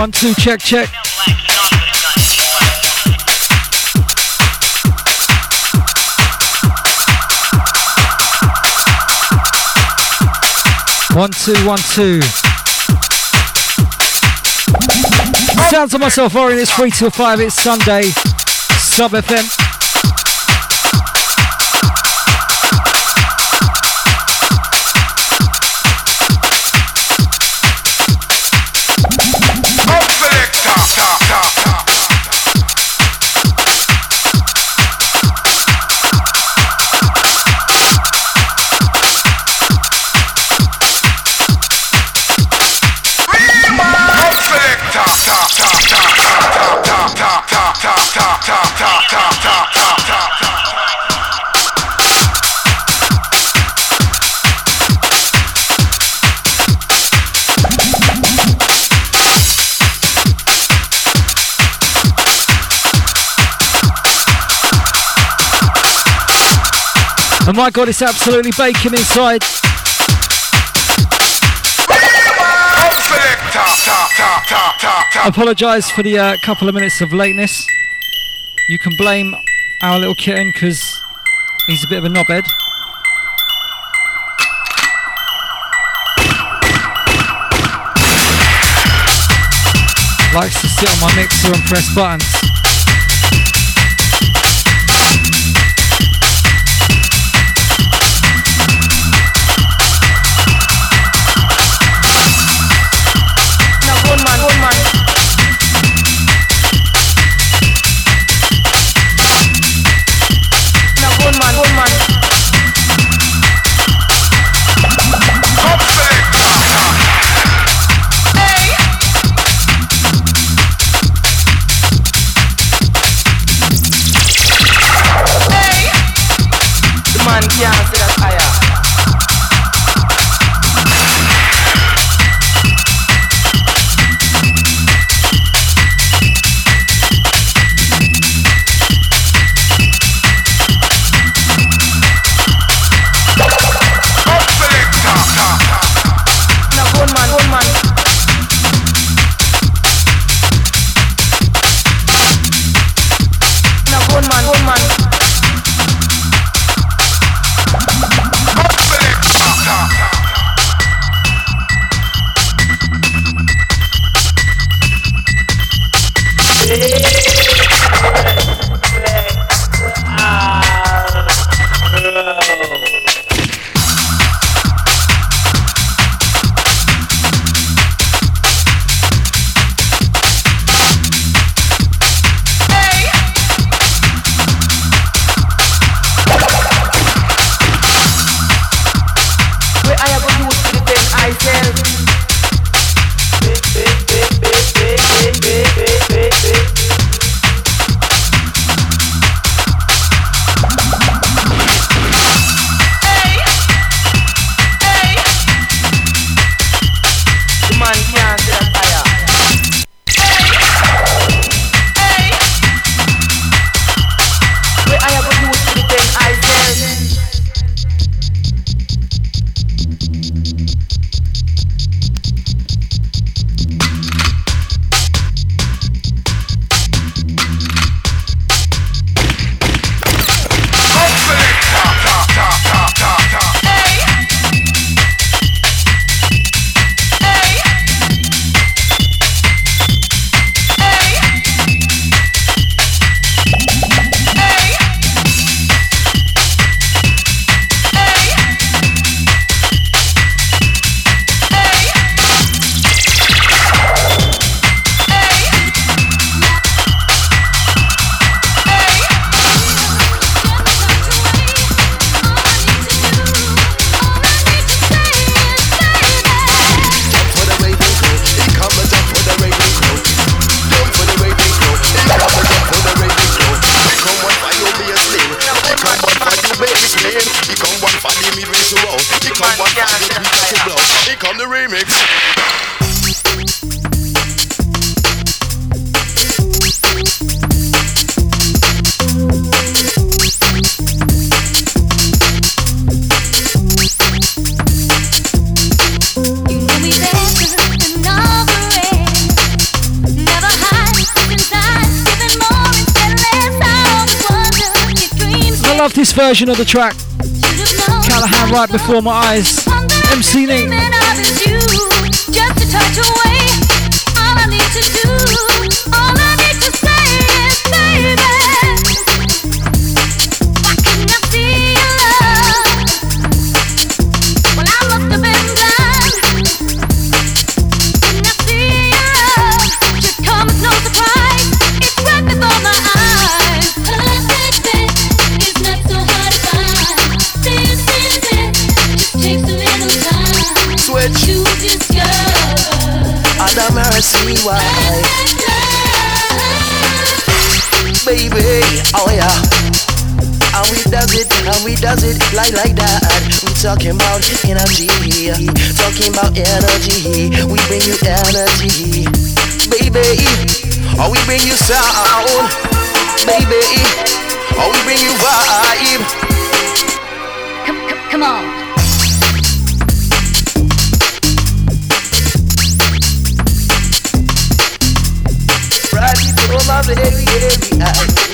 One, two, check, check. One, two, one, two. Sounds of myself, Orien. It's 3 till 5. It's Sunday. Sub FM. And my God, it's absolutely baking inside. Apologise for the uh, couple of minutes of lateness. You can blame our little kitten because he's a bit of a knobhead. Likes to sit on my mixer and press buttons. Version of the track. Callahan right before my eyes. MC Nate. Why. Baby, oh yeah. And we does it, and we does it like like that. We talking about energy, talking about energy. We bring you energy, baby. Oh, we bring you sound, baby. Oh, we bring you vibe. Come, come, come on. Baby every eye.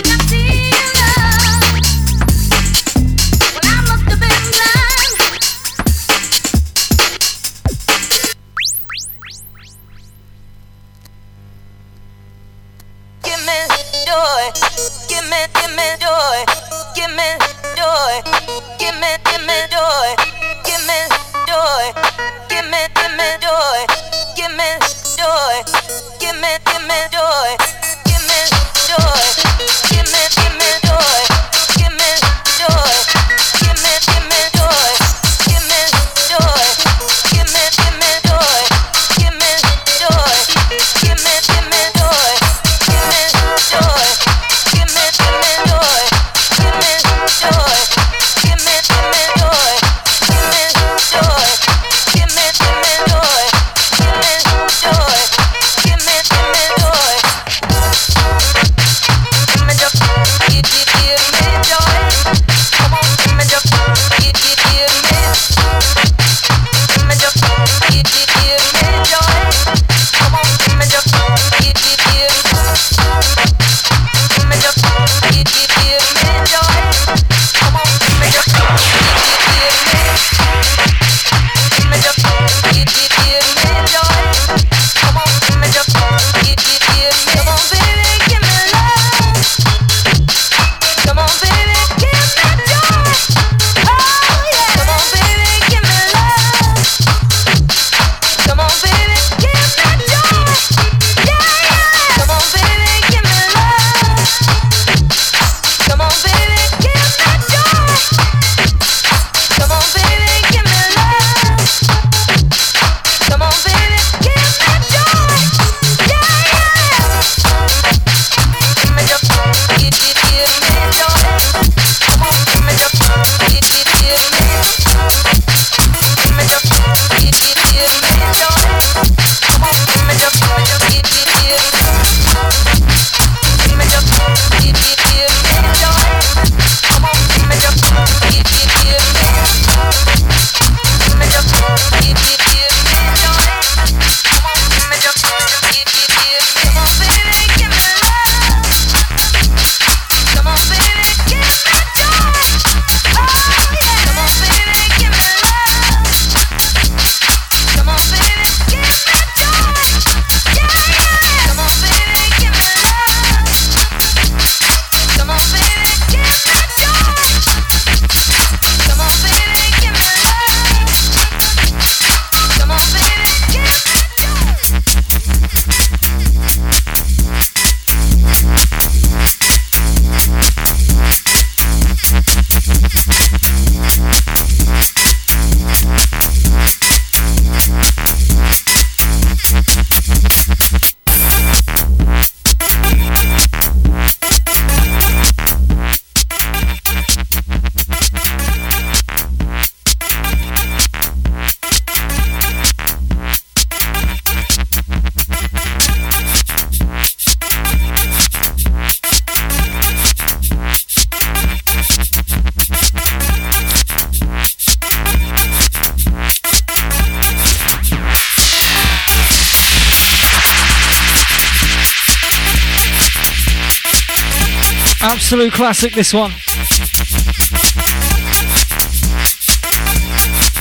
absolute classic, this one.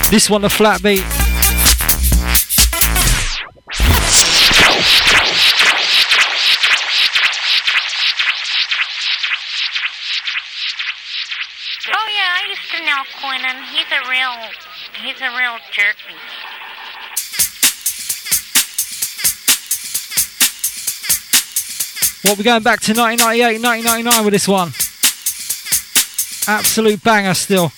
This one, a flat beat. We're going back to 1998, 1999 with this one. Absolute banger still.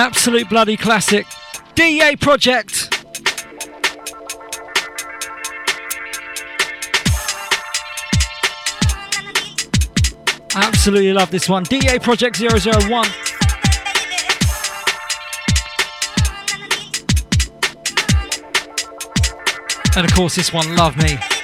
Absolute bloody classic. DA Project. Absolutely love this one. DA Project 001. And of course, this one, Love Me.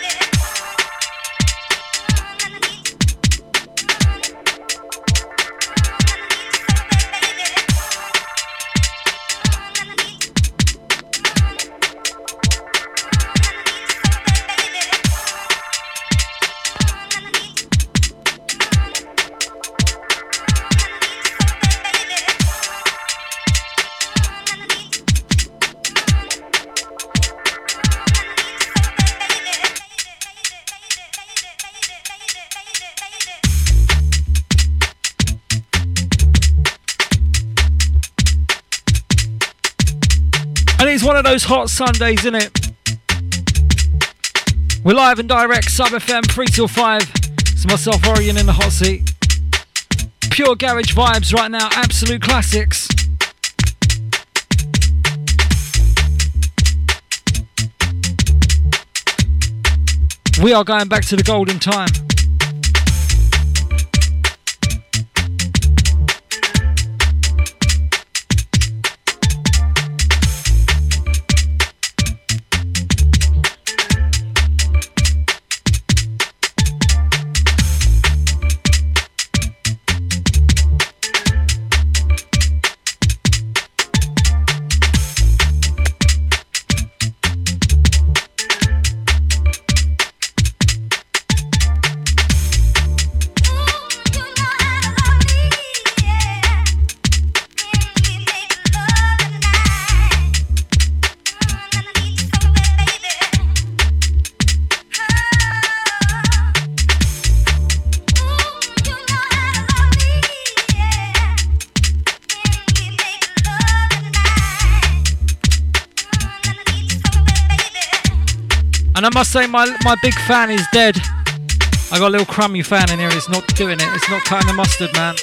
Those hot Sundays, isn't it? We're live and direct, Sub FM 3 till 5. It's myself, Orien, in the hot seat. Pure garage vibes right now, absolute classics. We are going back to the golden time. Must say, my, my big fan is dead. I got a little crummy fan in here. It's not doing it. It's not cutting the mustard, man.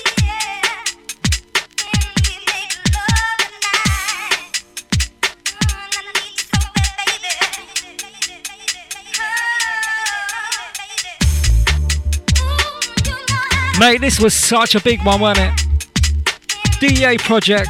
Mate, this was such a big one, wasn't it? DA Project.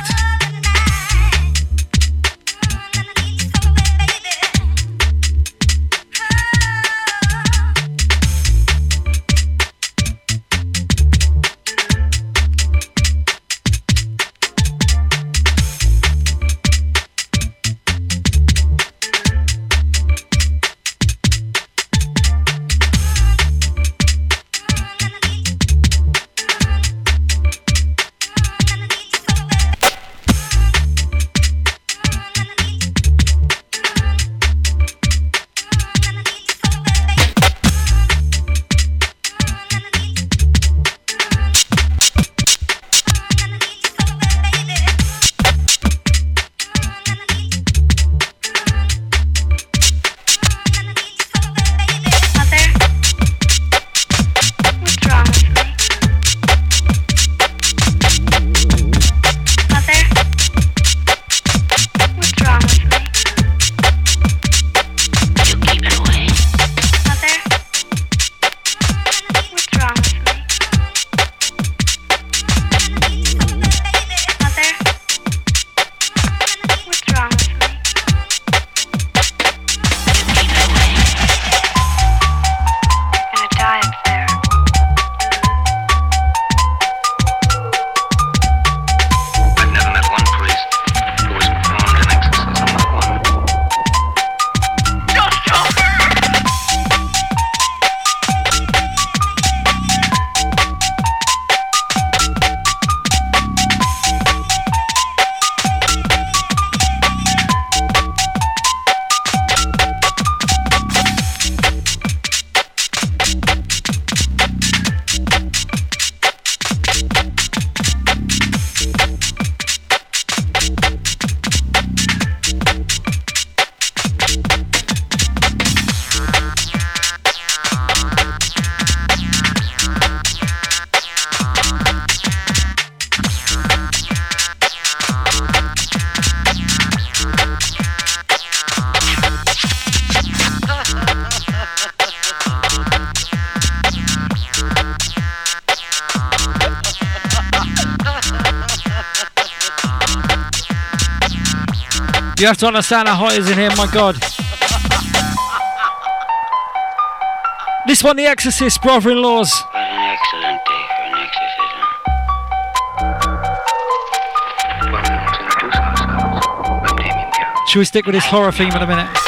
You have to understand how hot it is in here, my god. This one, The Exorcist, brother in laws. Should we stick with this horror theme in a minute?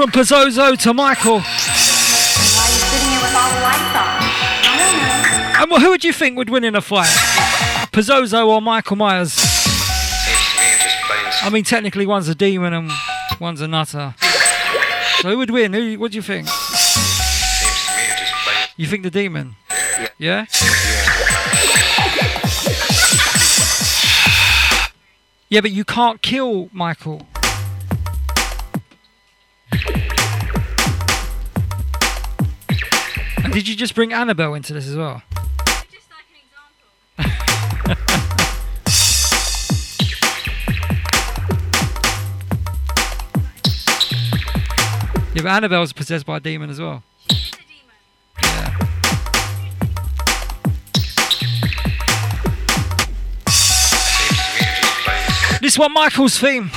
From Pazuzu to Michael. Why are you sitting here with all the lights off? I don't know. And well, who would you think would win in a fight? Pazuzu or Michael Myers? Seems to me it just plain I mean, technically, one's a demon and one's a nutter. So who would win? Who? What do you think? seems to me it just plain You think the demon? Yeah. Yeah, but you can't kill Michael. did you just bring Annabelle into this as well? Yeah, but Annabelle's possessed by a demon as well. Yeah. seems to me it just plain This one, Michael's theme.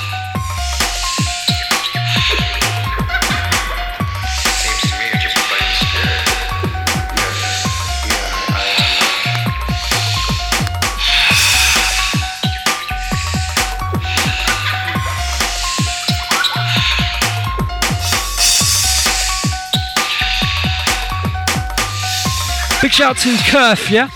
Shout to Kerf, yeah?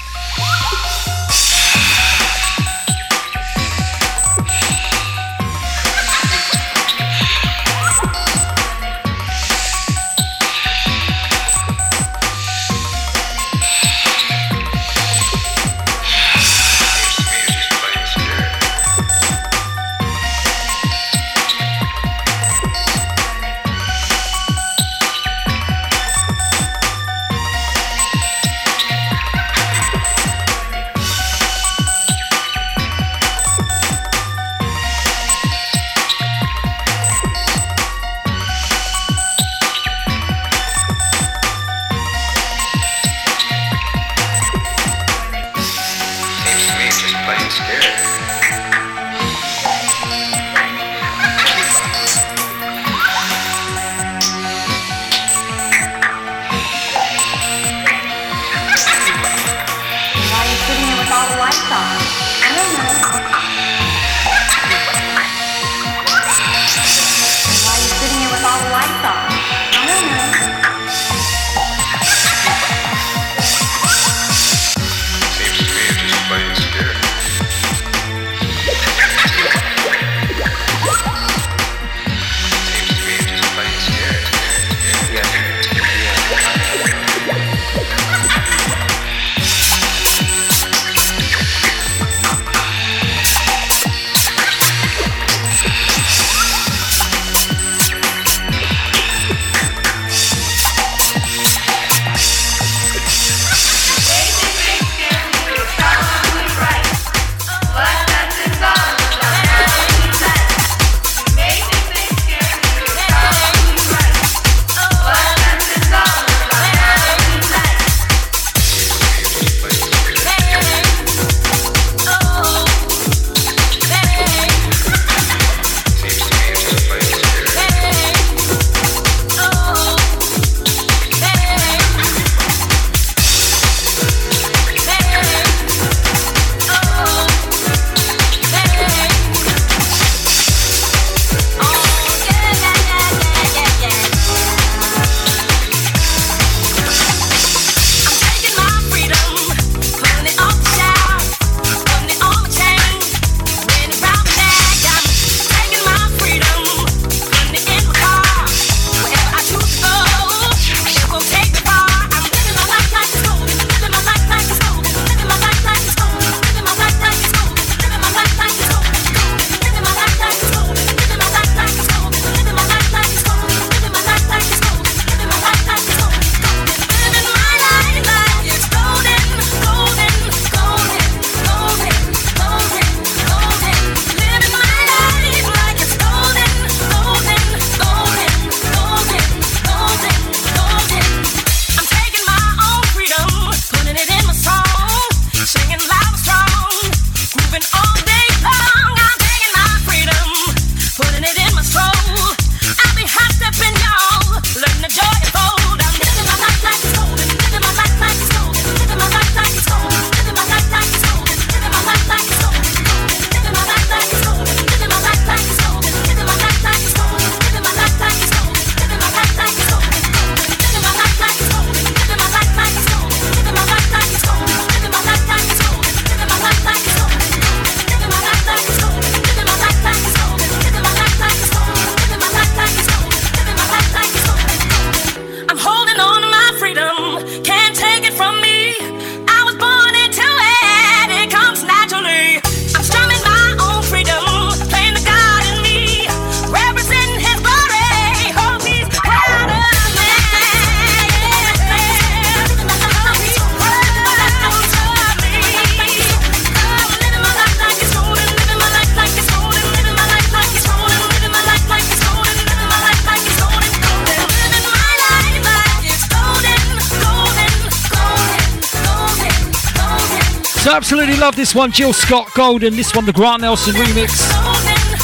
Love this one, Jill Scott Golden. This one, the Grant Nelson remix.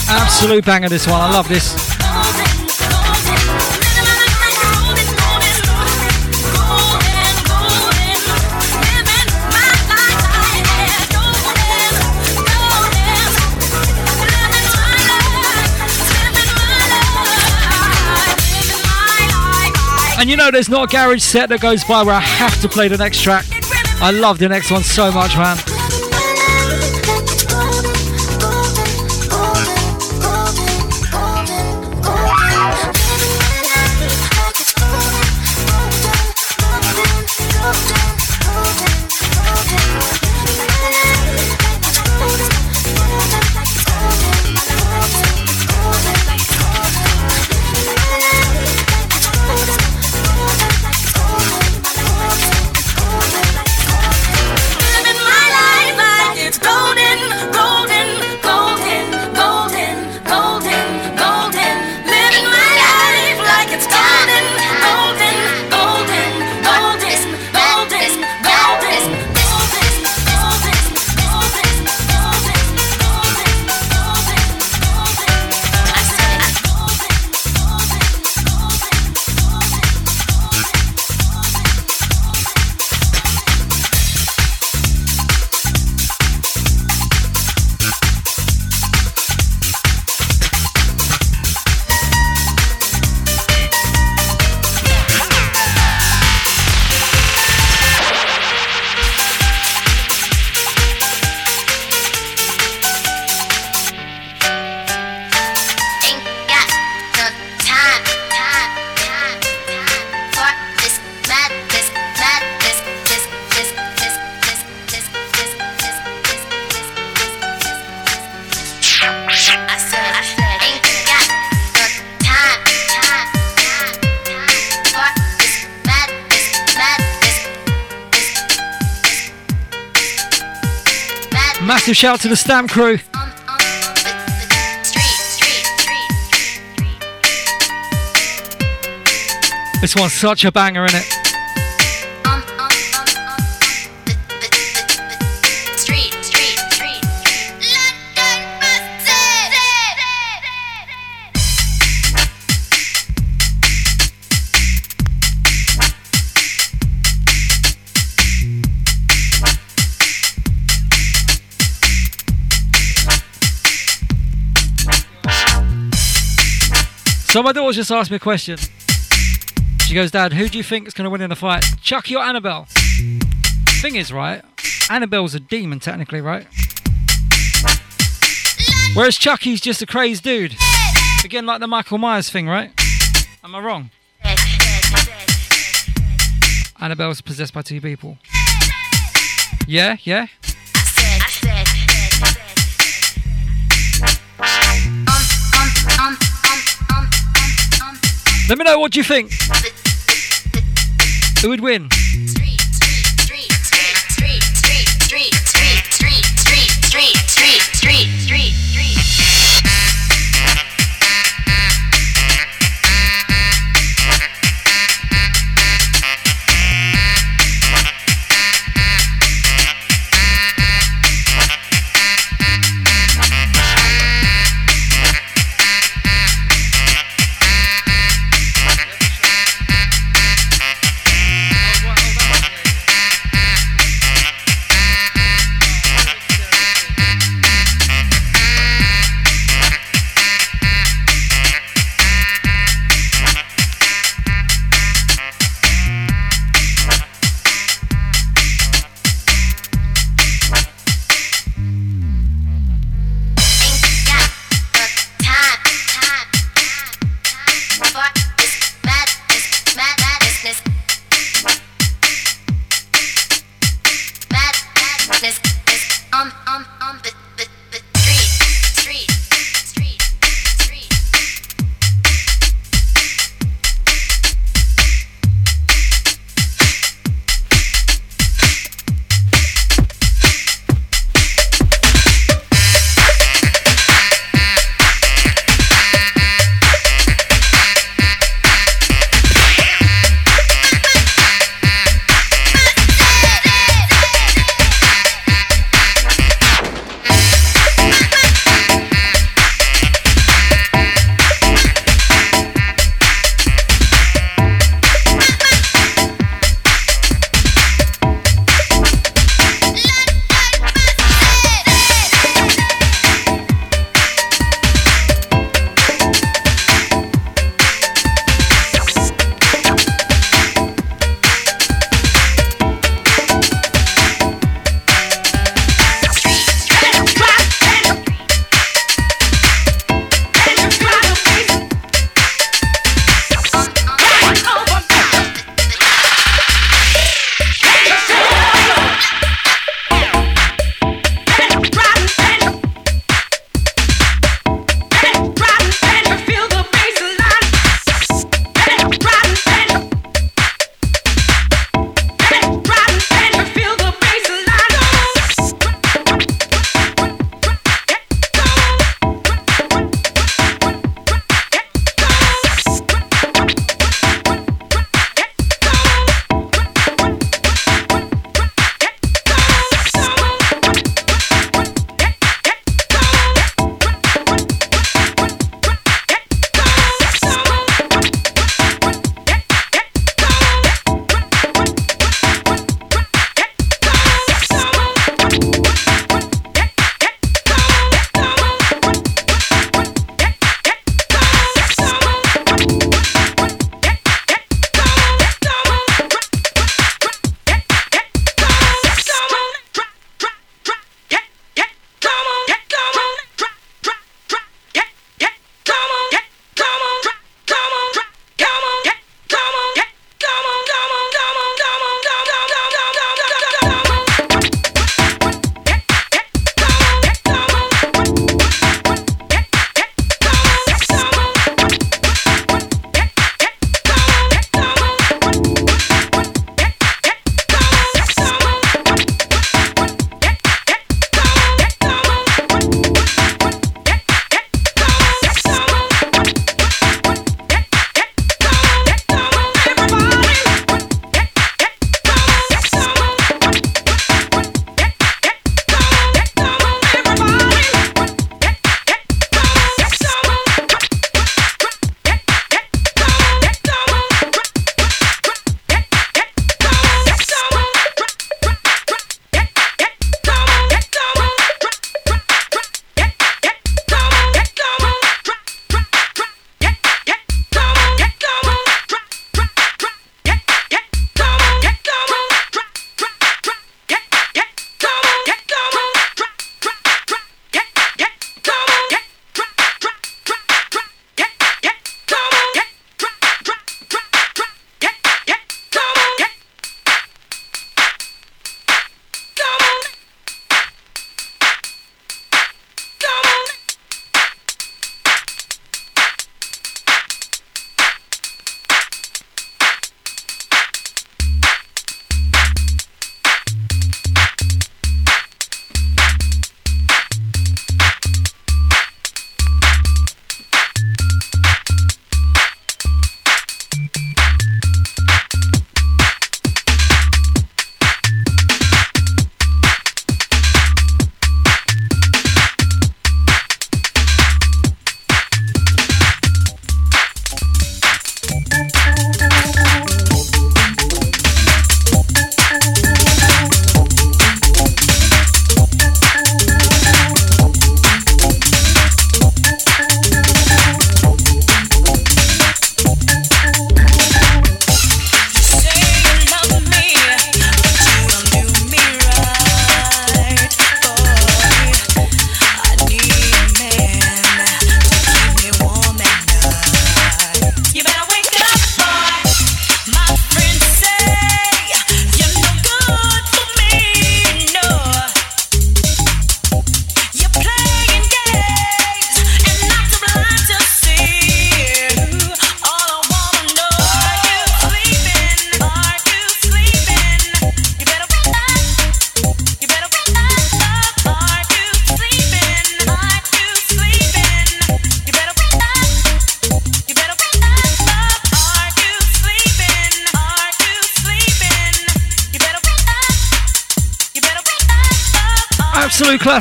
Absolute banger. This one. I love this. And you know, there's not a garage set that goes by where I have to play the next track. I love the next one so much, man. Shout to the Stamp crew. This one's such a banger, in it? So my daughter just asked me a question. She goes, Dad, who do you think is going to win in the fight? Chucky or Annabelle? Thing is, right? Annabelle's a demon, technically, right? Whereas Chucky's just a crazed dude. Again, like the Michael Myers thing, right? Am I wrong? Annabelle's possessed by two people. Yeah, yeah? Let me know what you think. Who would win?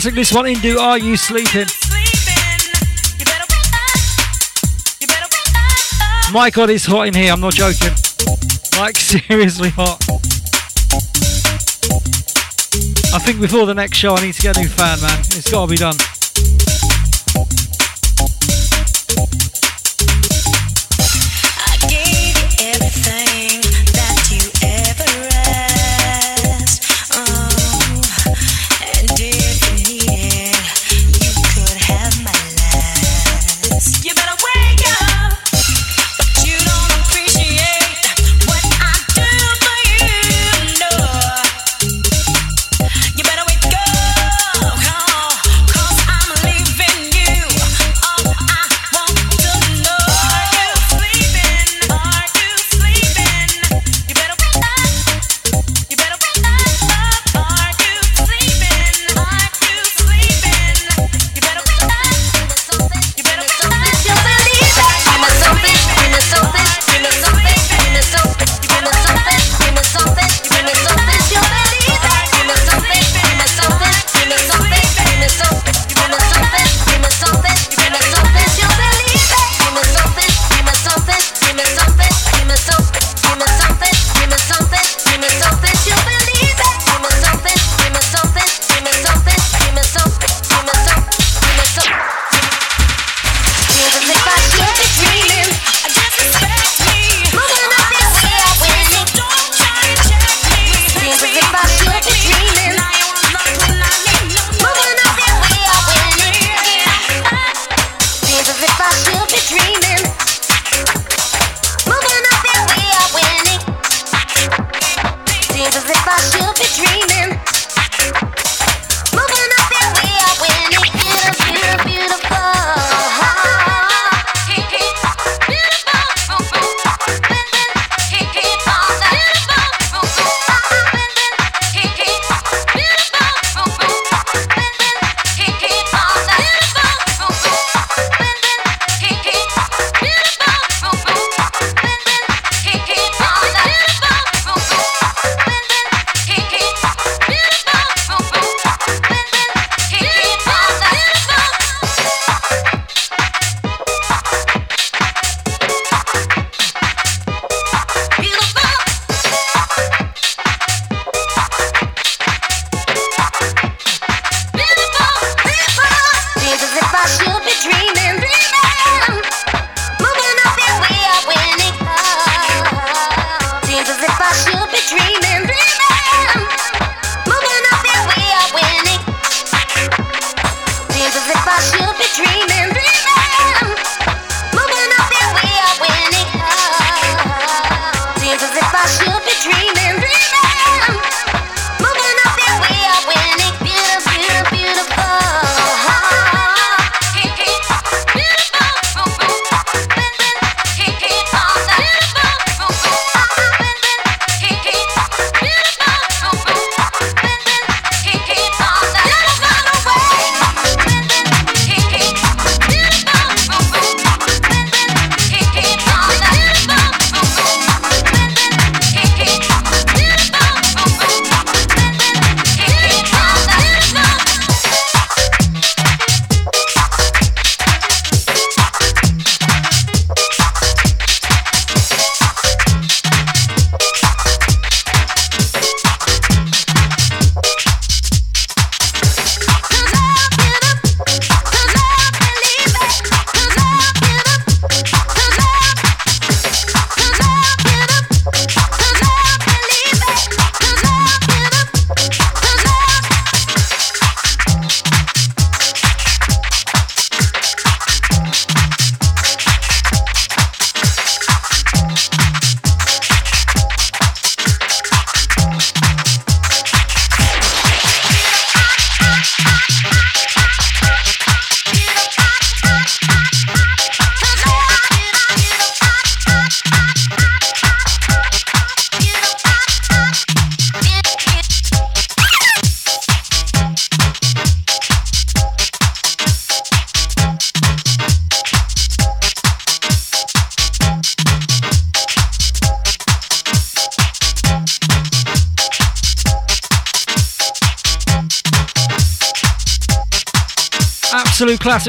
Classic. This one, Indu. Are you sleeping? My God, it's hot in here. I'm not joking. Like seriously hot. I think before the next show, I need to get a new fan, man. It's got to be done.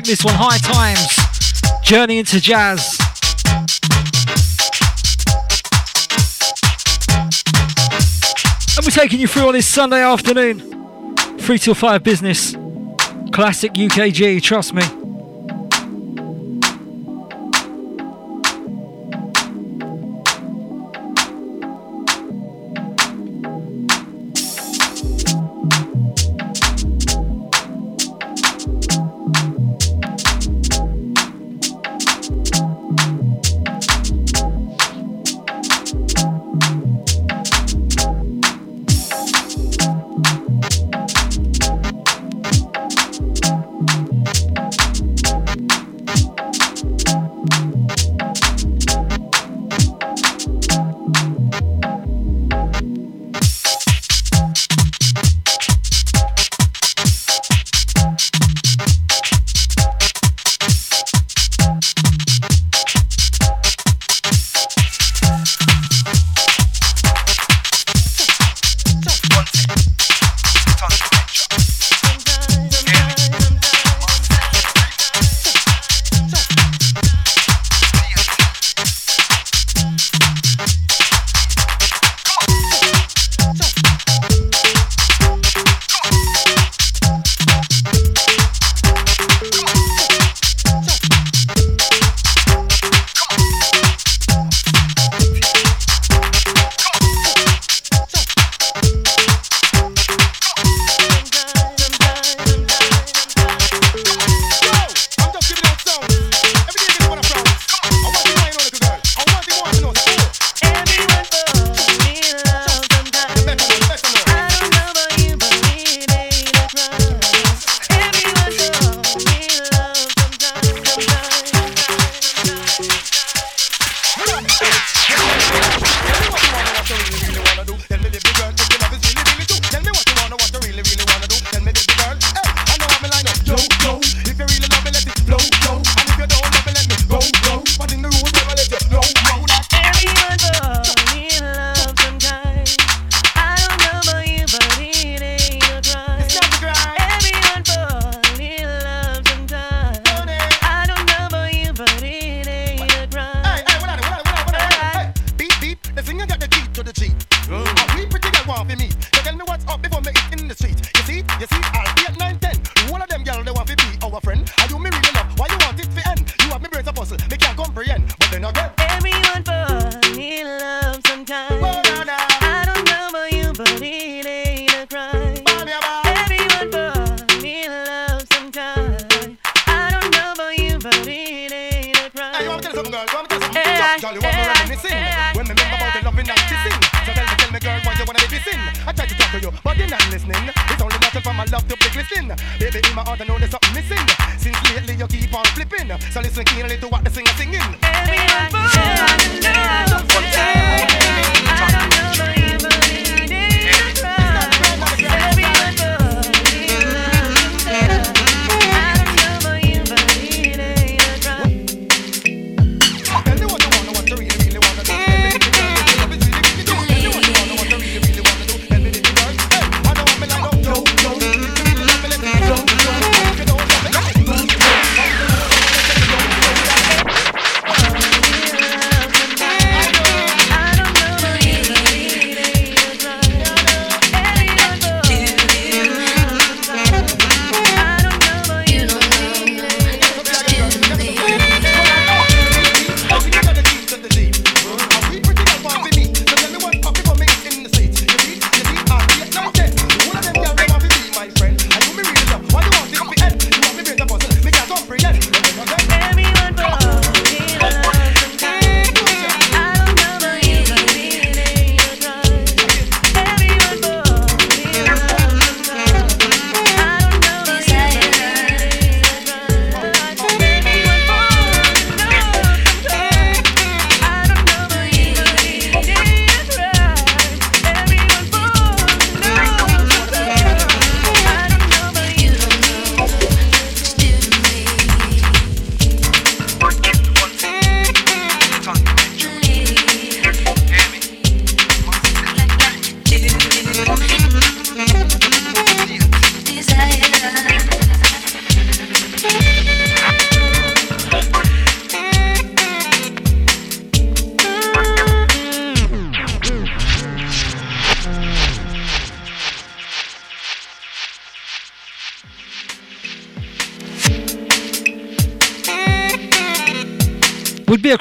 This one, High Times. Journey into Jazz. And we're taking you through on this Sunday afternoon. 3 till 5 business. Classic UKG, trust me.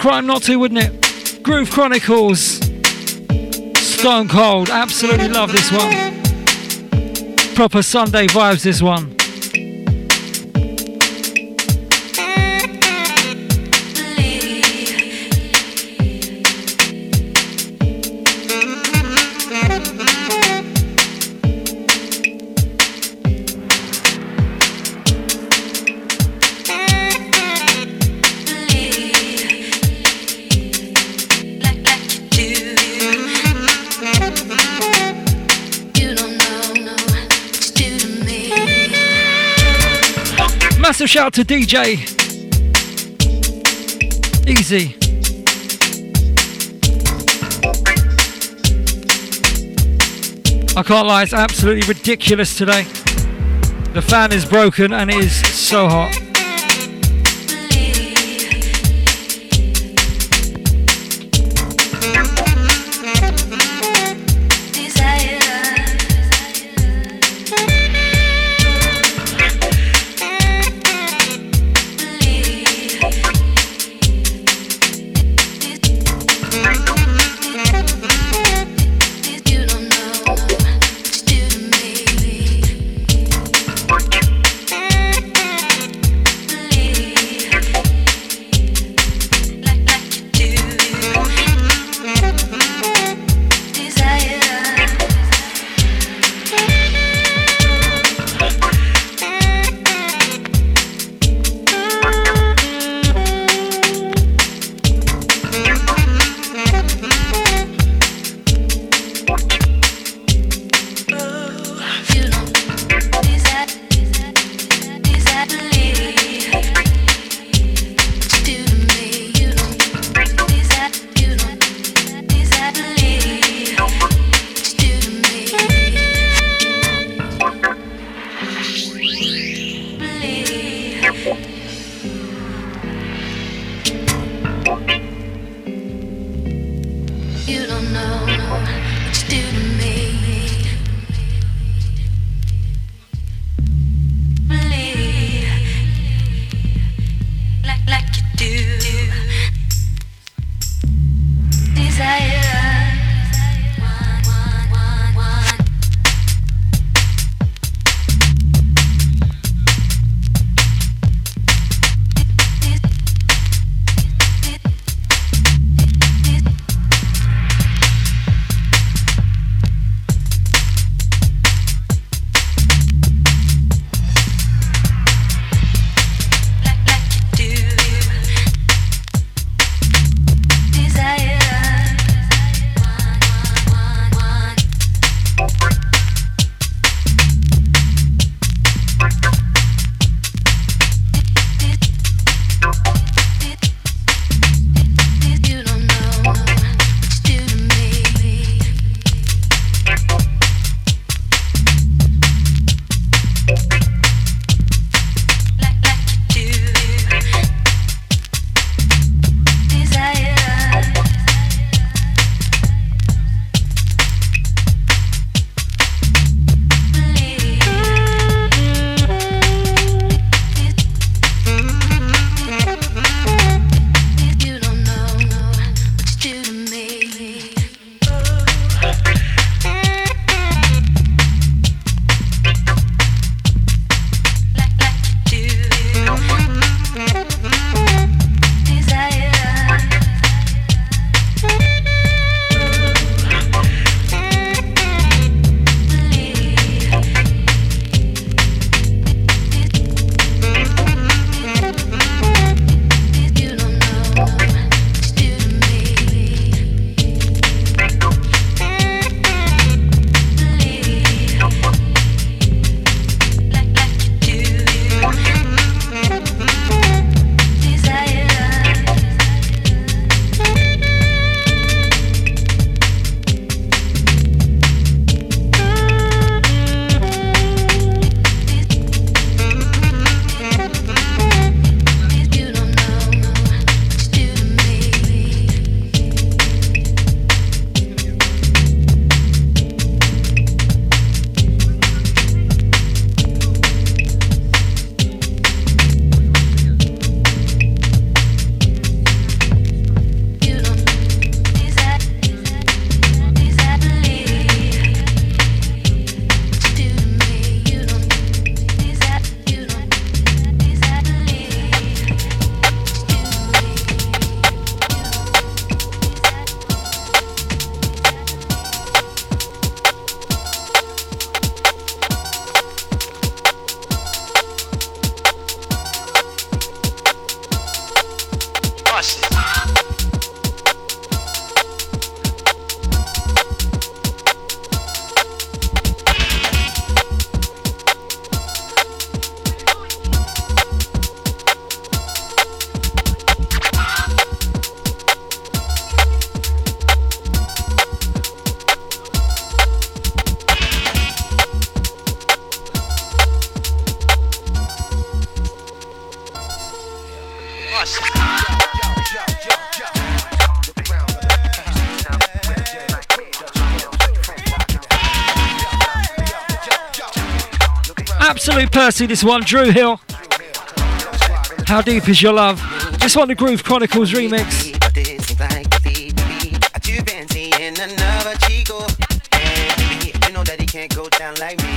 Crime not to, wouldn't it? Groove Chronicles. Stone Cold. Absolutely love this one. Proper Sunday vibes, this one. Shout out to DJ. Easy. I can't lie, it's absolutely ridiculous today. The fan is broken and it is so hot. you don't know what you do to me. Absolute Percy, this one. Dru Hill. How deep is your love? This one, the Groove Chronicles remix. like me.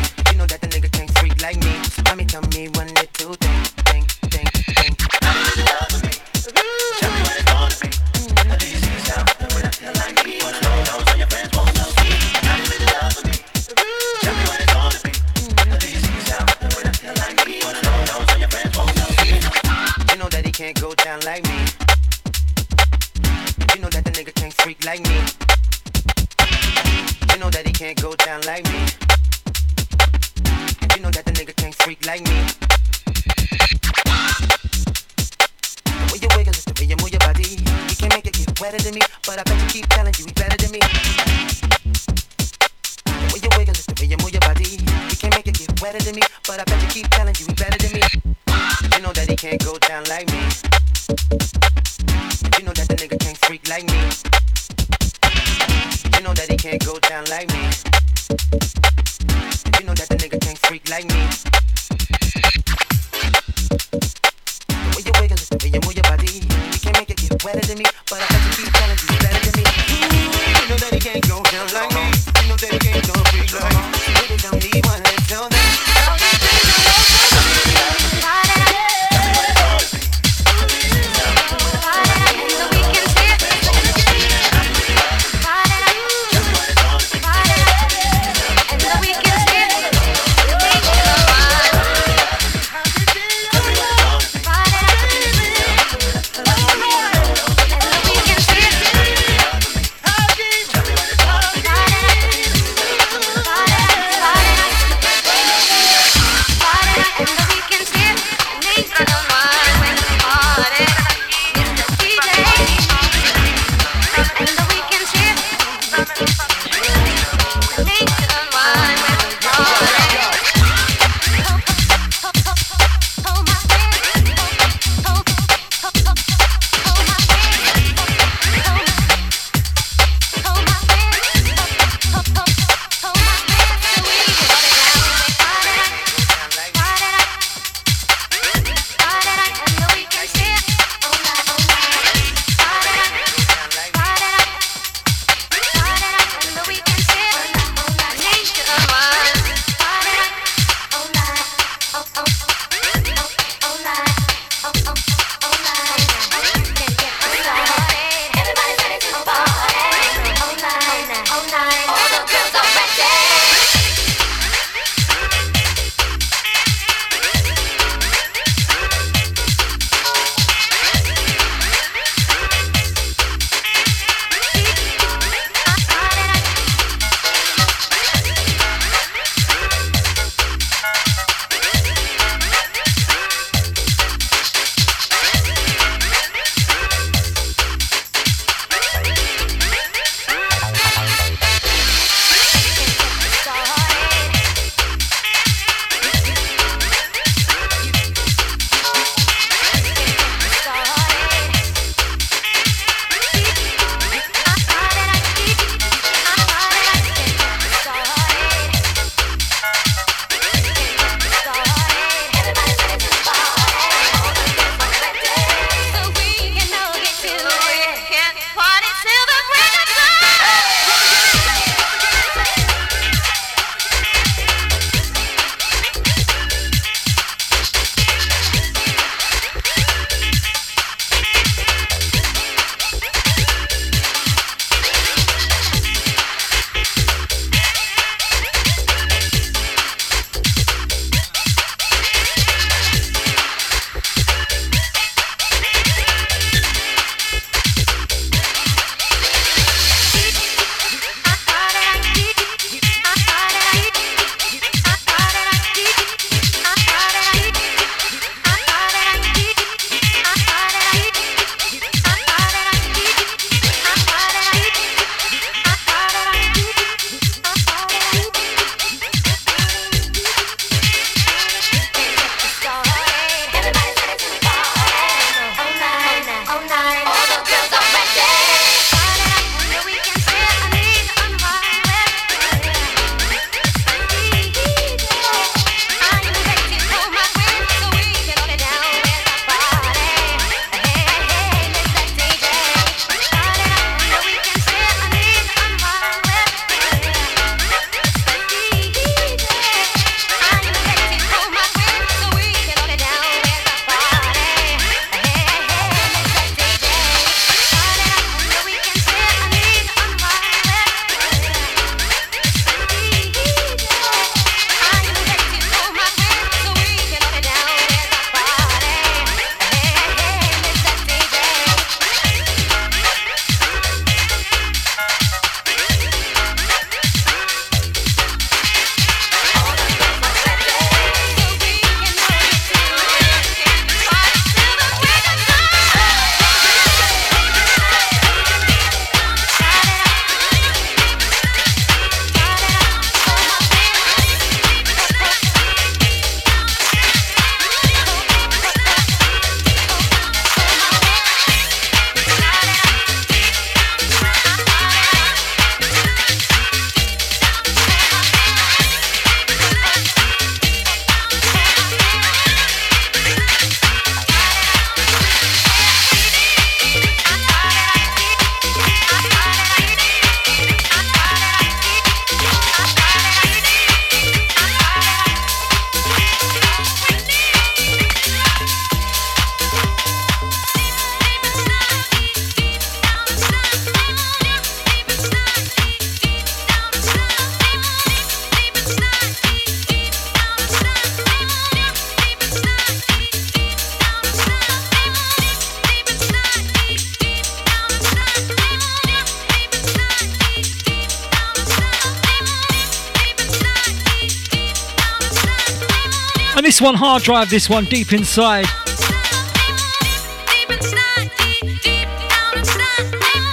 This one hard drive, this one deep inside.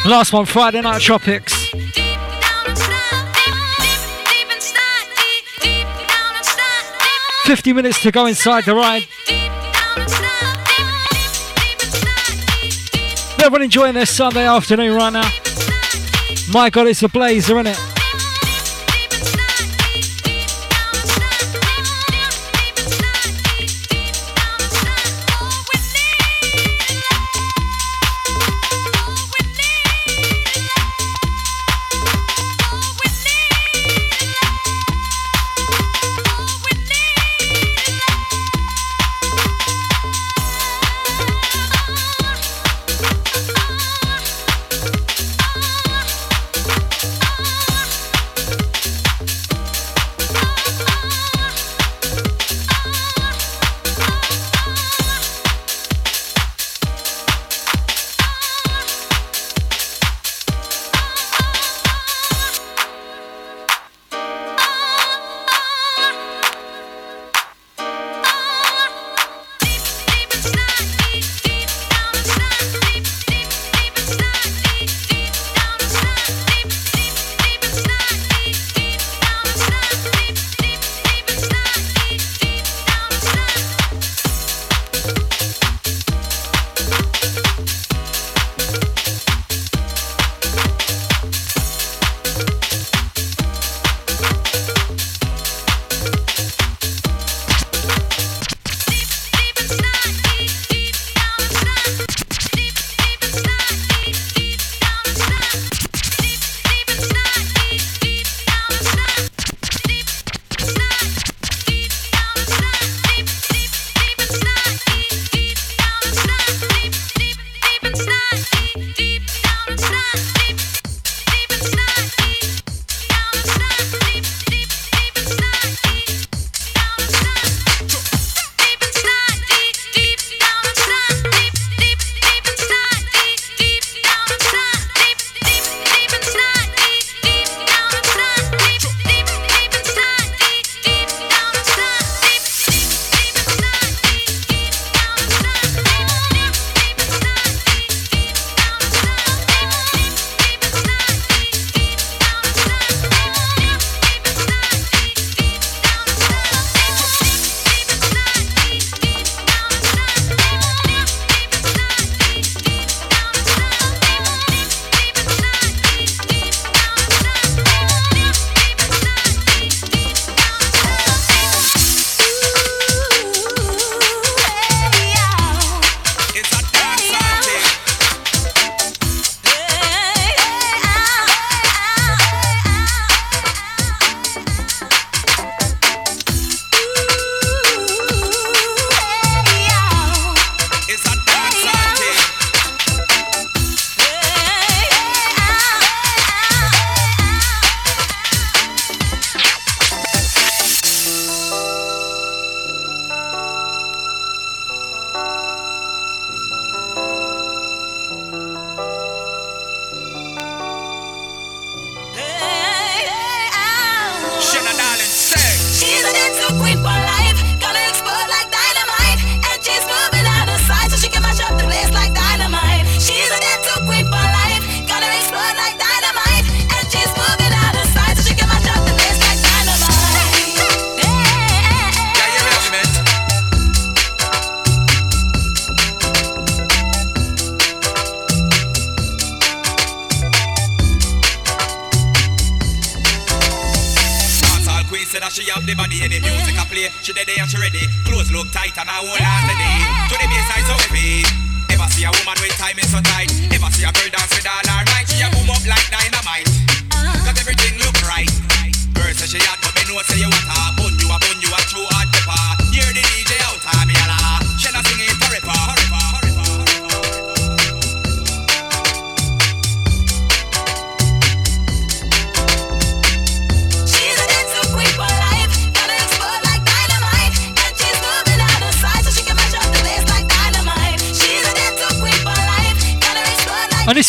Last one, Friday Night Tropics. 50 minutes to go inside the ride. Everyone enjoying their Sunday afternoon right now. My God, it's a blazer, isn't it?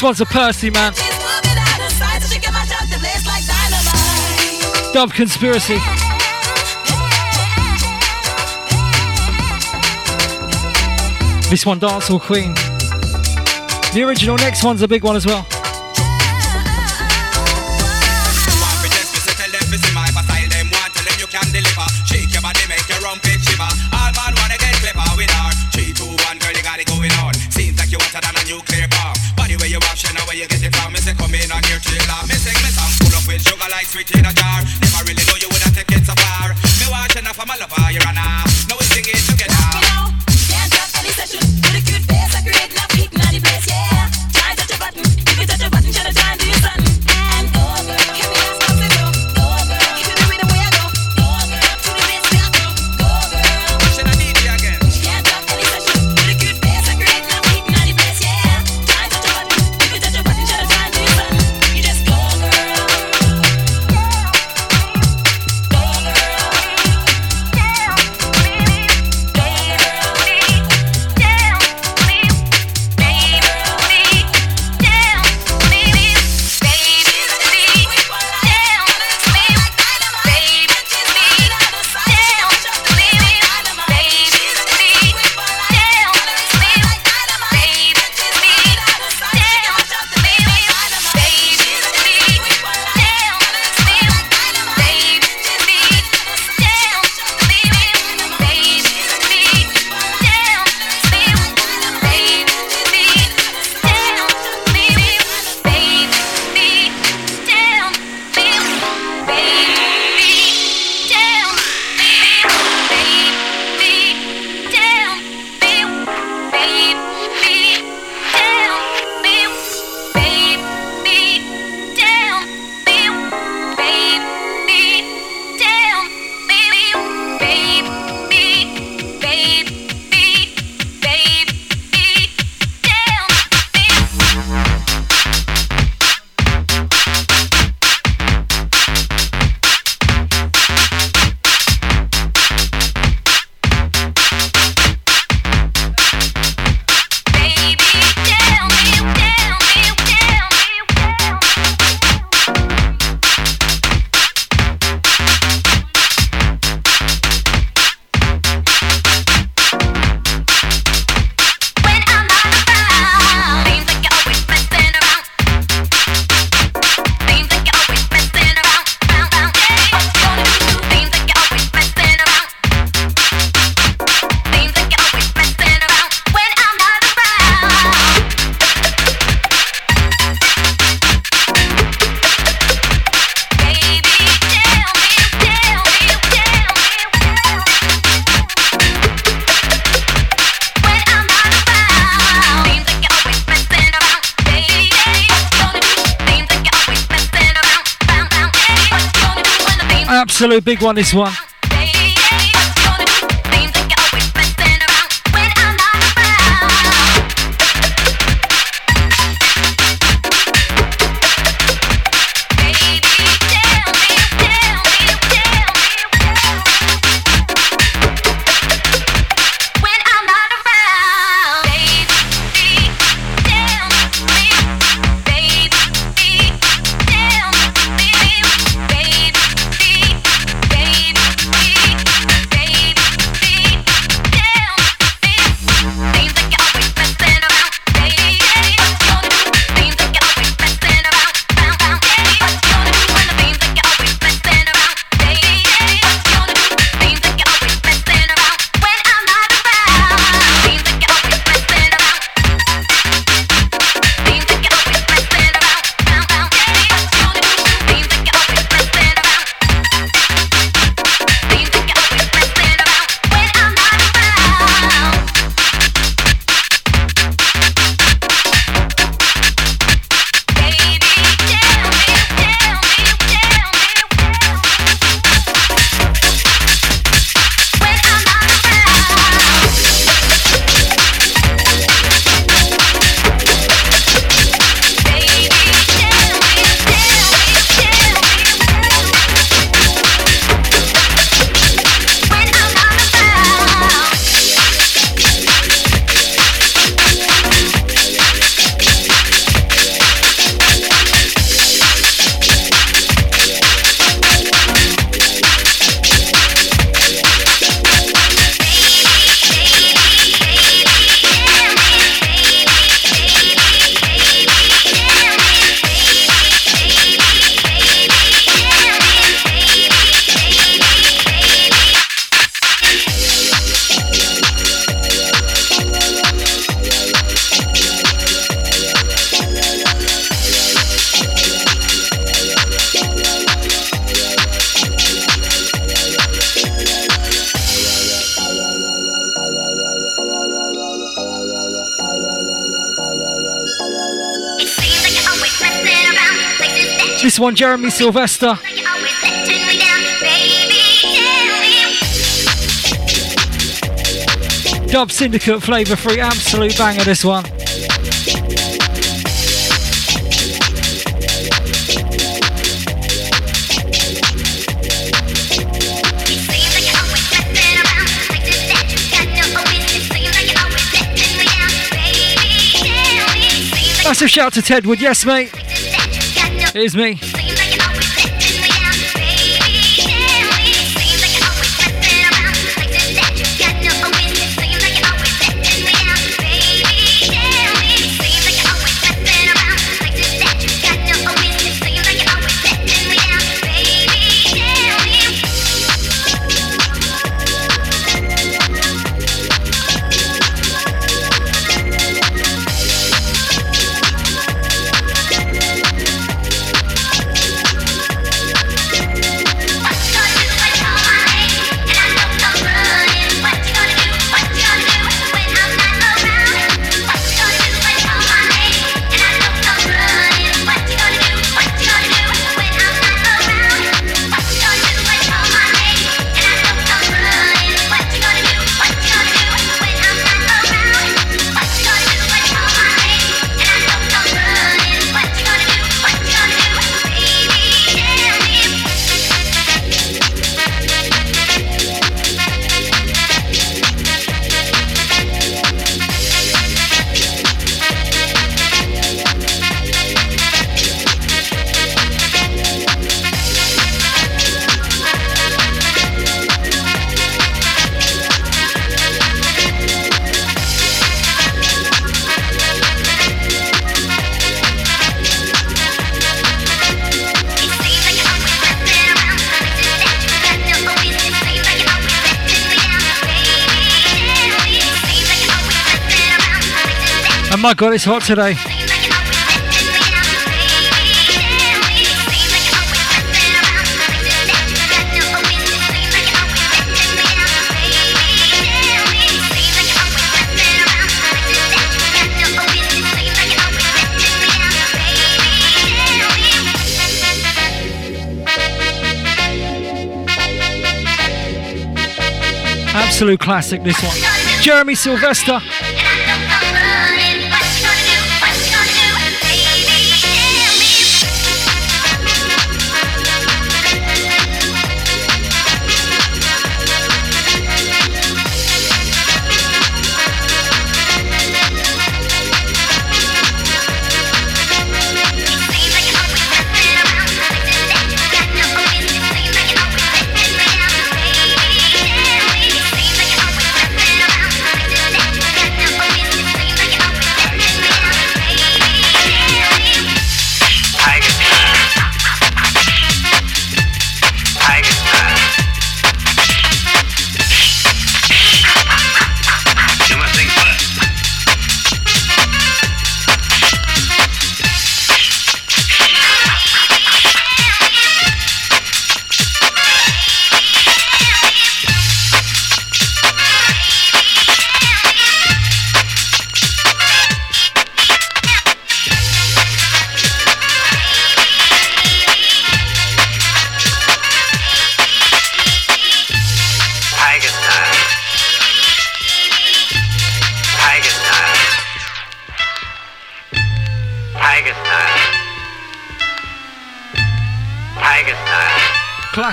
one's a Percy, man. Dub Conspiracy. This one, Dancehall Queen. The original next one's a big one as well. Absolute big one, this one. Sylvester. Dub Syndicate Flavor Free, absolute banger this one. Massive shout out to Tedwood, yes mate. It is me. My god, it's hot today. Absolute classic, this one. Jeremy Sylvester.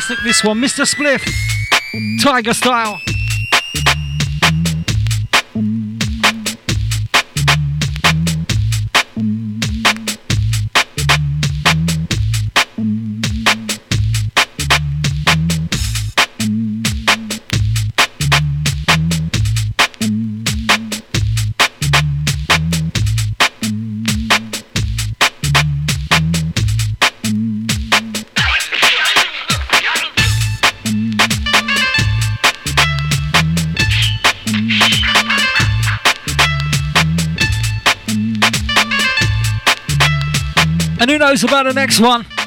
Classic, this one. Mr. Spliff. Tiger style. The next one?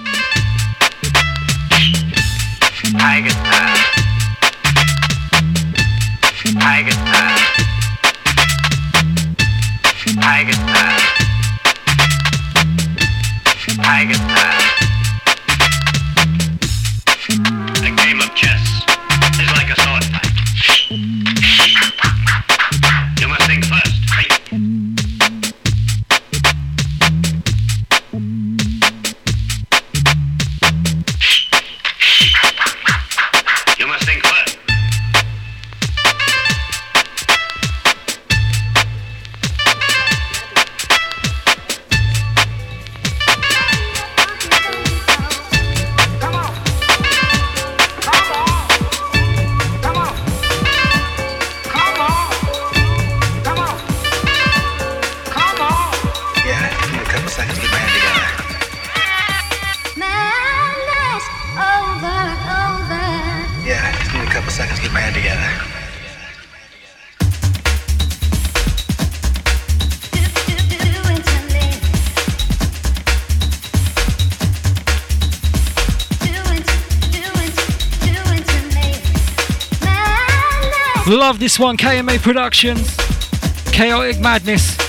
This one, KMA Productions. Chaotic Madness.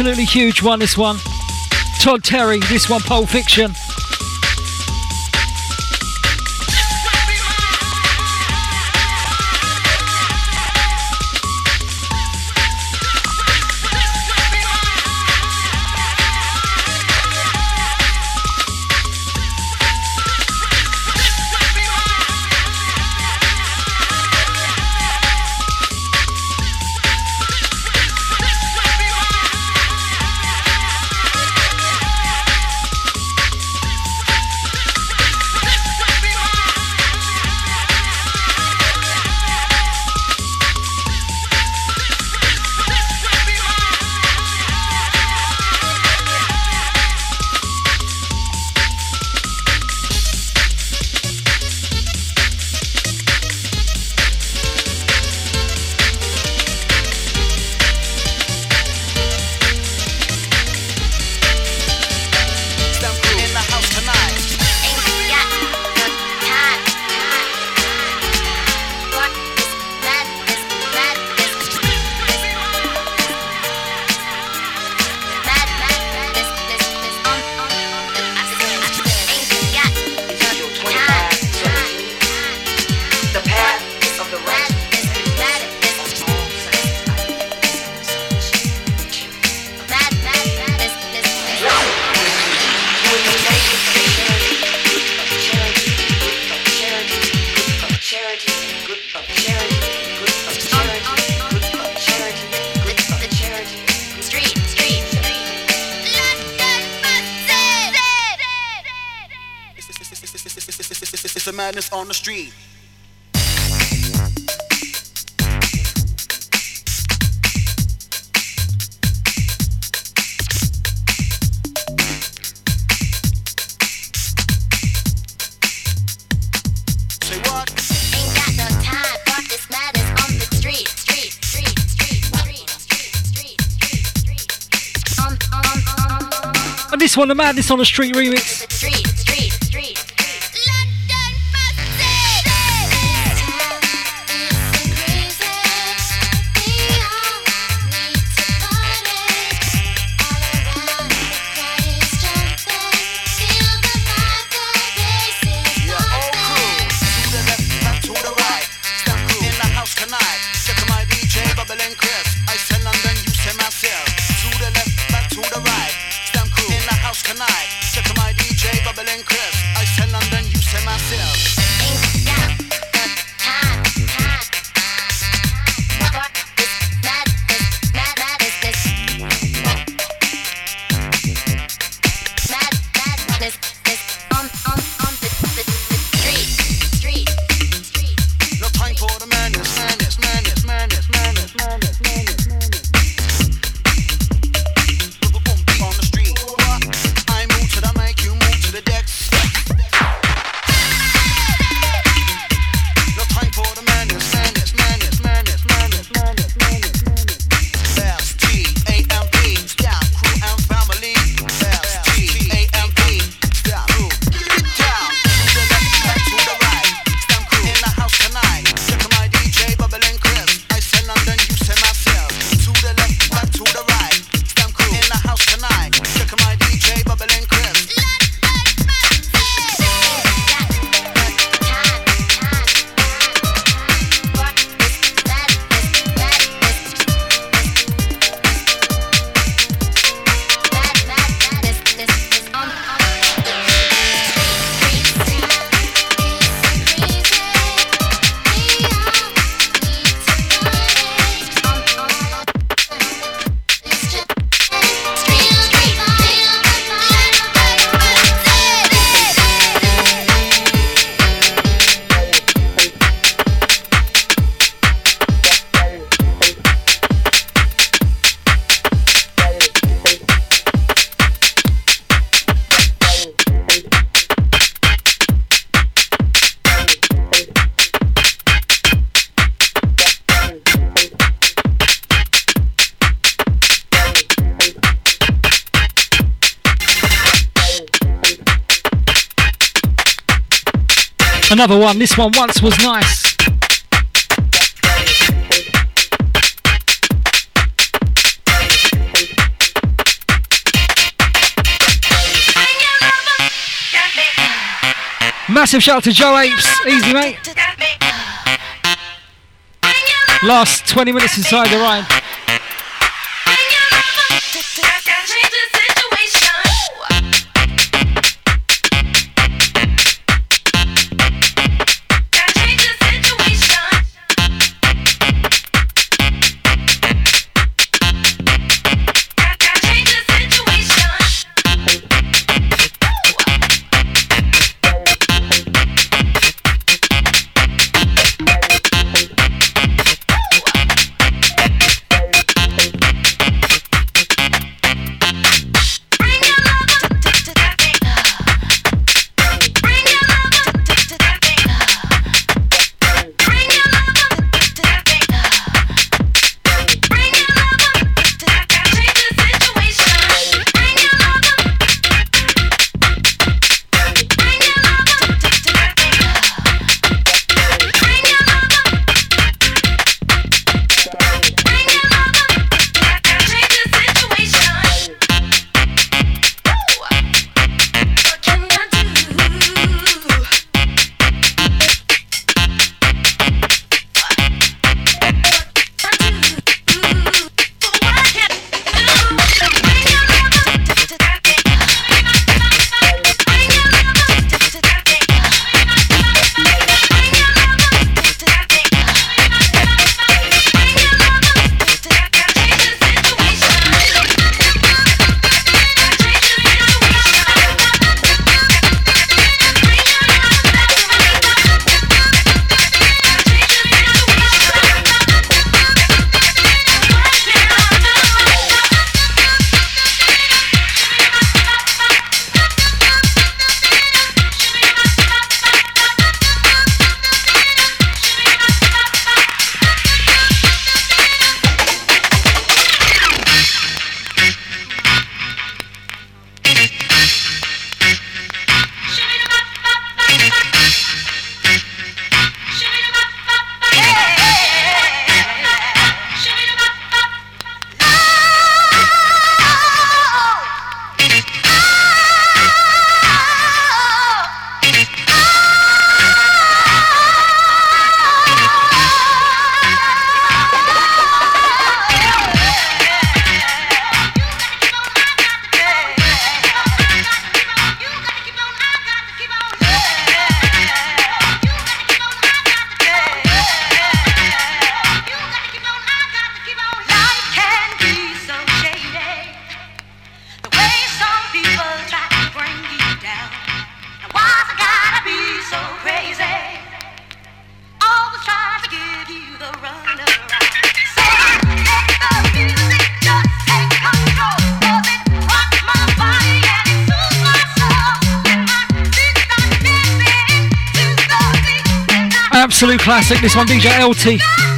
Absolutely huge one, this one. Todd Terry, this one, Pulp Fiction. one, the Madness on the Street remix. another one. This one once was nice. Massive shout out to Joe Apes. Easy, mate. Last 20 minutes inside the ride. Classic. This one, DJ LT.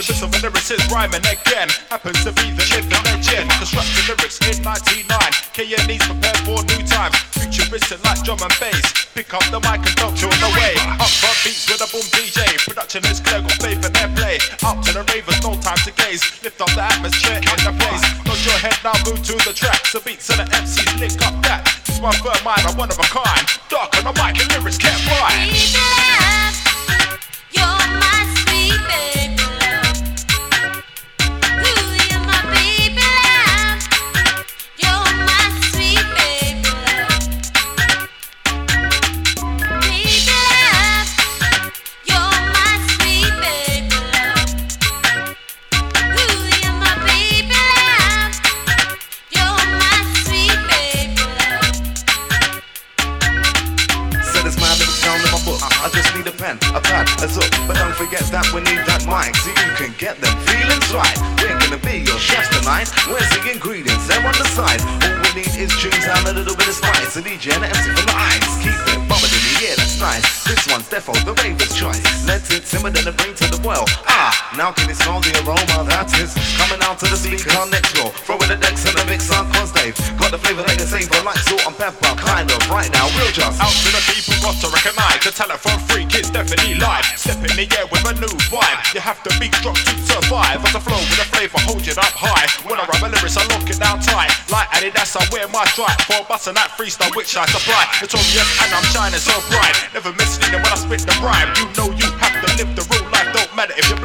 The bits of the lyrics is rhyming again. Happens to be the living legend. Construct the lyrics in 99. KNE's prepared for new times. Futuristic like drum and bass. Pick up the mic and don't tune away. Up front beats with a boom DJ. Production is clear, got faith in their play. Up to the ravers, no time to gaze. Lift up the atmosphere in the place. Nod your head now, move to the track. The beats and the MCs link up that. It's my third mind, I'm one of a kind. Dark on the mic and lyrics can't fly. Now can you smell the aroma that is coming out to the speaker next door? Throw in the decks and the mix on cause Dave. Got the flavor they can savor like salt and pepper. Kind of right now, we'll just Out to the people, got to recognize the from freak is definitely live. Step in the air with a new vibe. You have to be struck to survive. As a flow with a flavor, hold it up high. When I rhyme a lyrics, I lock it down tight. Like Adidas, I wear my stripe. For busting that freestyle, which I supply. Notorious and I'm shining so bright. Never misleading when I spit the rhyme. You know you have to live the real life. Don't matter if you're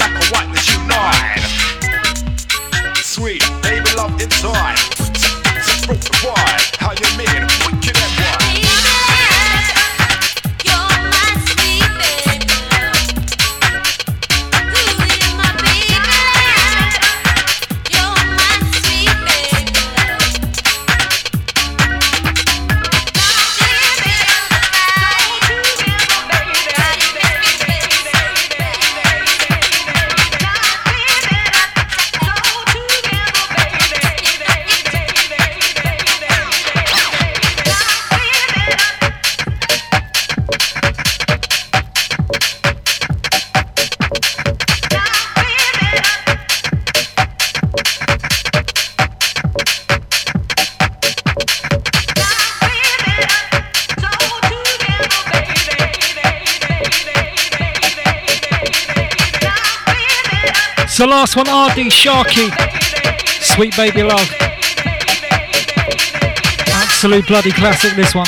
So last one, RD Sharky. Sweet Baby Love. Absolute bloody classic, this one.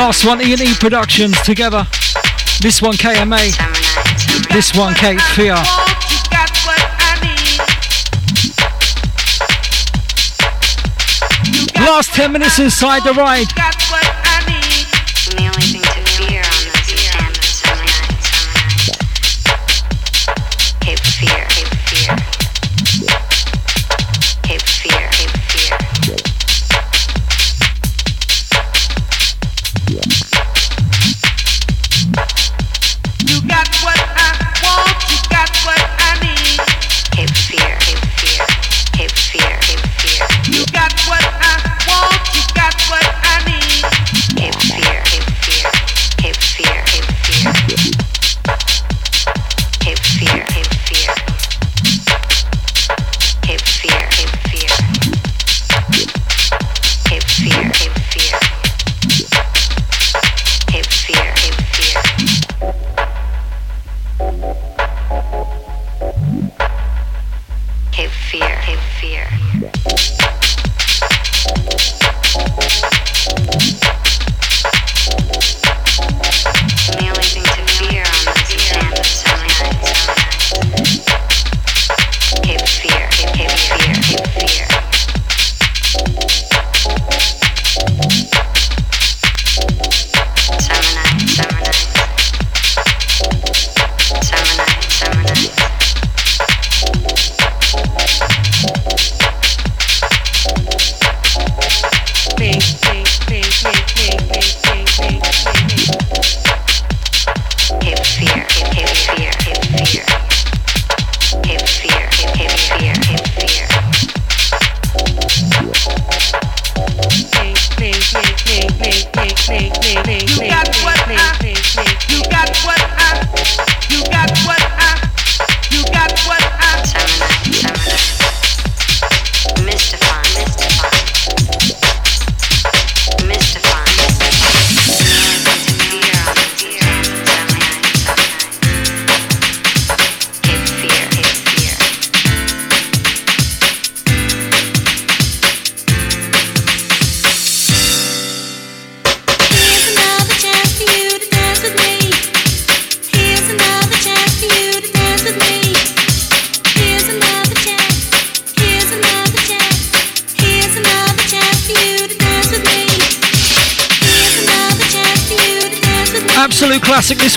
Last one, E&E Productions together. This one, KMA. This one, Kate Fear. Last 10 minutes inside the ride.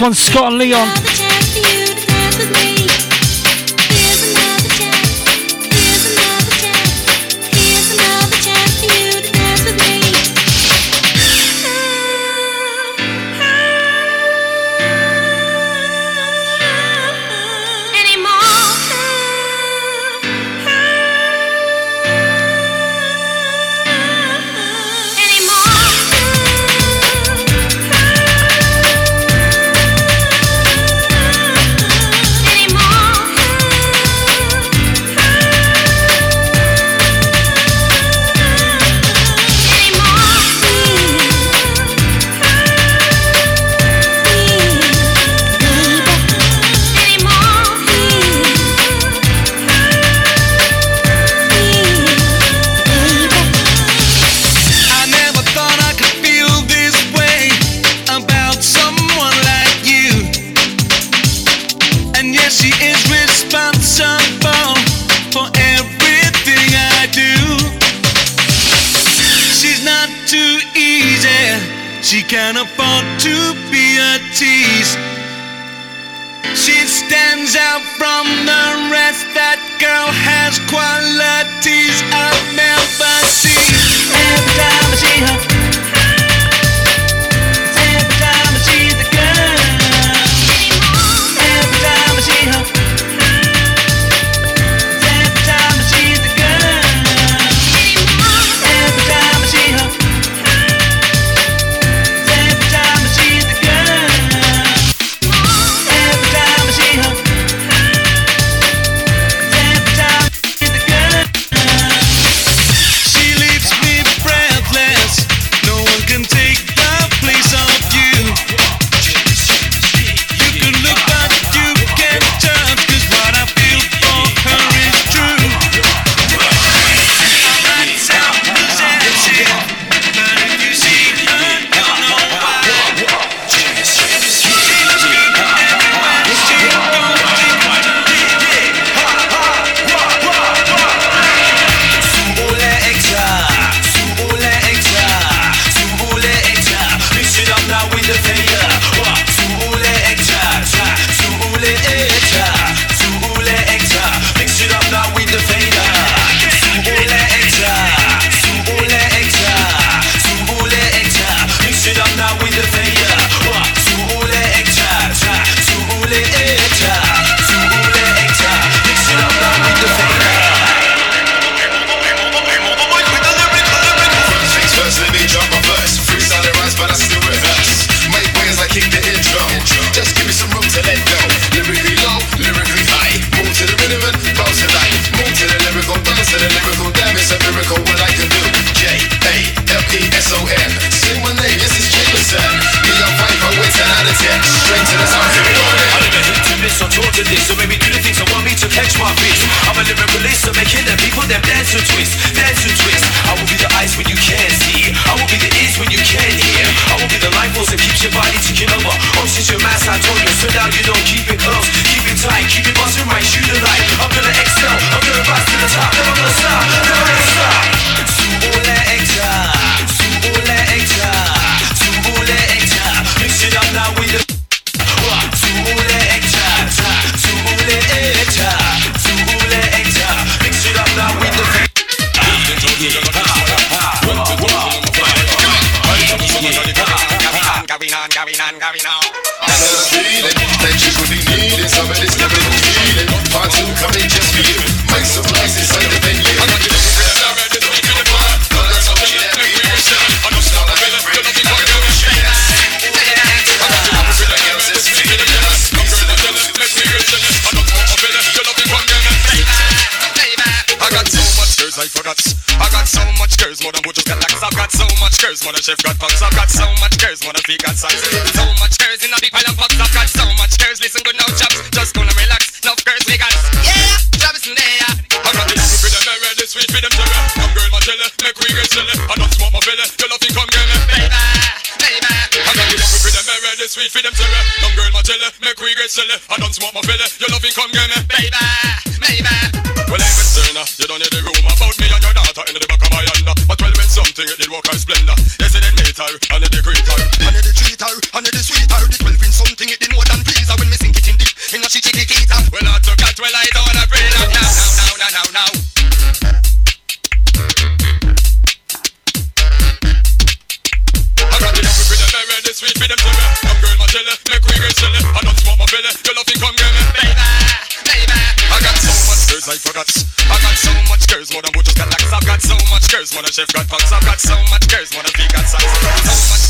On Scott and Leon. When something it did work out splendor. Yes, it did meet her, and did greet her, and did treat her, and it did sweet her. The twelve in something it did more than please her when me sink it in deep in a shitty kita. Well, I took that, well, I don't wanna now, now, now, now, now, now. I got the apple for them, I read the sweet for them, tell me. Come girl, my jelly, make we get jelly. I don't smoke my belly, your love come get me, baby, baby. I got so much girls I forgot. I got so much girls more than than chef got pucks. I've got so much more than feet got socks. So much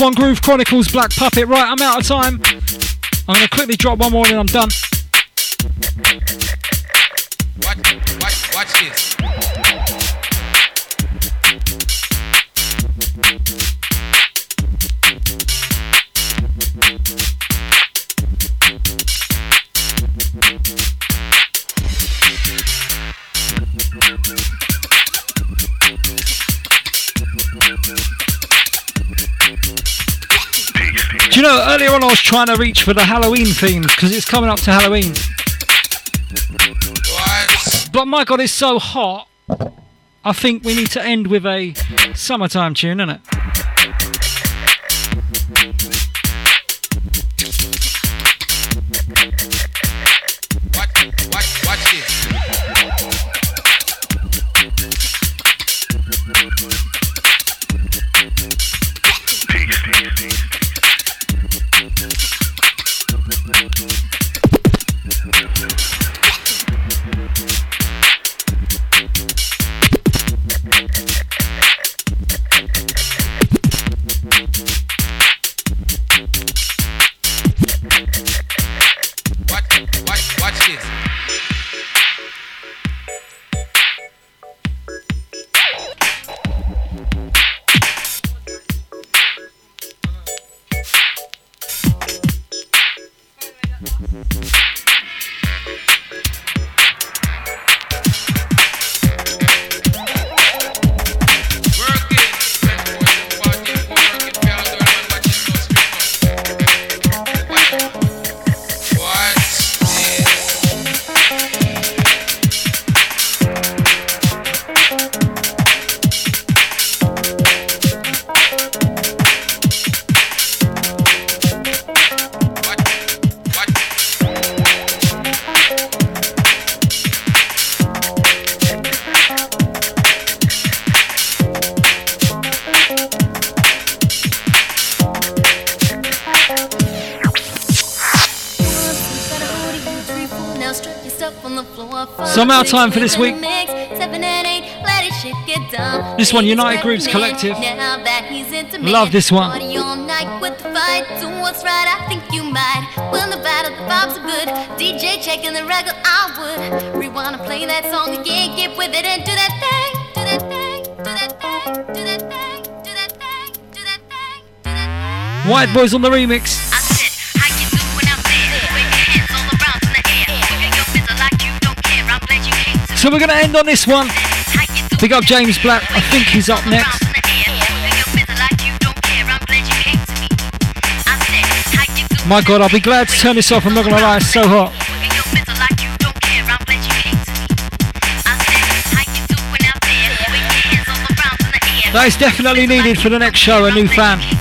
one, Groove Chronicles Black Puppet. Right, I'm out of time. I'm going to quickly drop one more and I'm done. You know, earlier on I was trying to reach for the Halloween themes because it's coming up to Halloween. But my god, it's so hot. I think we need to end with a summertime tune, innit? So I'm out of time for this week. Seven and eight, let it shit get done. This one, United pregnant Collective. Now that he's into me. Love this one. Party all night with the fight. Do what's right, I think you might. Win the battle, the vibes are good. DJ checking the record, I would. Rewind and play that song again. Get with it and do that thing. Do that thing. Do that thing. Do that thing. Do that thing. Do that thing. White Boys on the remix. So we're going to end on this one. Big up James Black. I think he's up next. My God, I'll be glad to turn this off. I'm not going to lie, it's so hot. That is definitely needed for the next show, a new fan.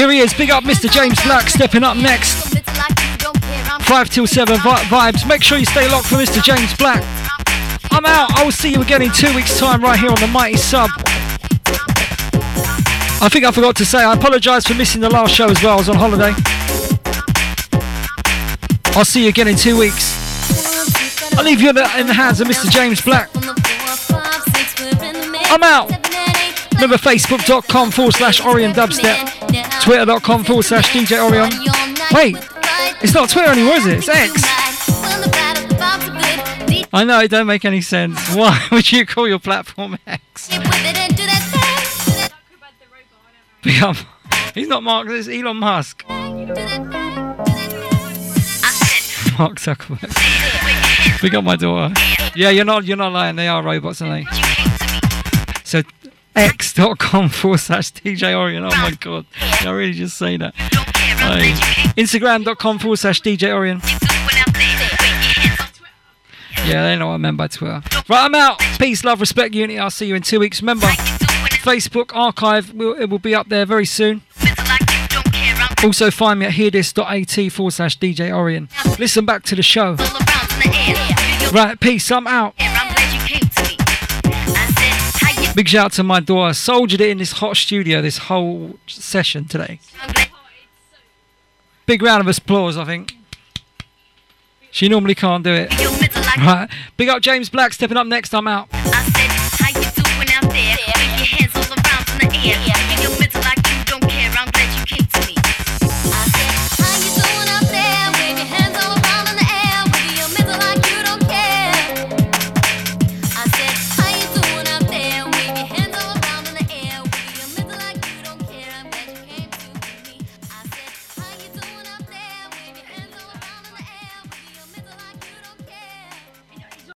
Here he is, big up Mr. James Black, stepping up next. 5 till 7 vi- vibes. Make sure you stay locked for Mr. James Black. I'm out. I will see you again in two weeks' time right here on the Mighty Sub. I think I forgot to say, I apologise for missing the last show as well. I was on holiday. I'll see you again in two weeks. I'll leave you in the, in the hands of Mr. James Black. I'm out. Remember facebook.com forward slash Orien Dubstep, twitter.com forward slash DJ Orien. Wait, it's not Twitter anymore, is it? It's X. I know, it don't make any sense. Why would you call your platform X? He's not Mark, it's Elon Musk. Mark Zuckerberg. Big up my daughter. Yeah, you're not you're not lying, they are robots, aren't they? So x.com forward slash DJ Orien. Oh my god. Did I really just say that? Instagram.com forward slash DJ Orien. Yeah, they know what I meant by Twitter. Right, I'm out. Peace, love, respect, unity. I'll see you in two weeks. Remember, Facebook archive, will, it will be up there very soon. Also, find me at hearthis.at forward slash DJ Orien. Listen back to the show. Right, peace. I'm out. Big shout out to my daughter. Soldiered it in this hot studio this whole session today. Big round of applause, I think. She normally can't do it. Right. Big up James Black stepping up next. I'm out.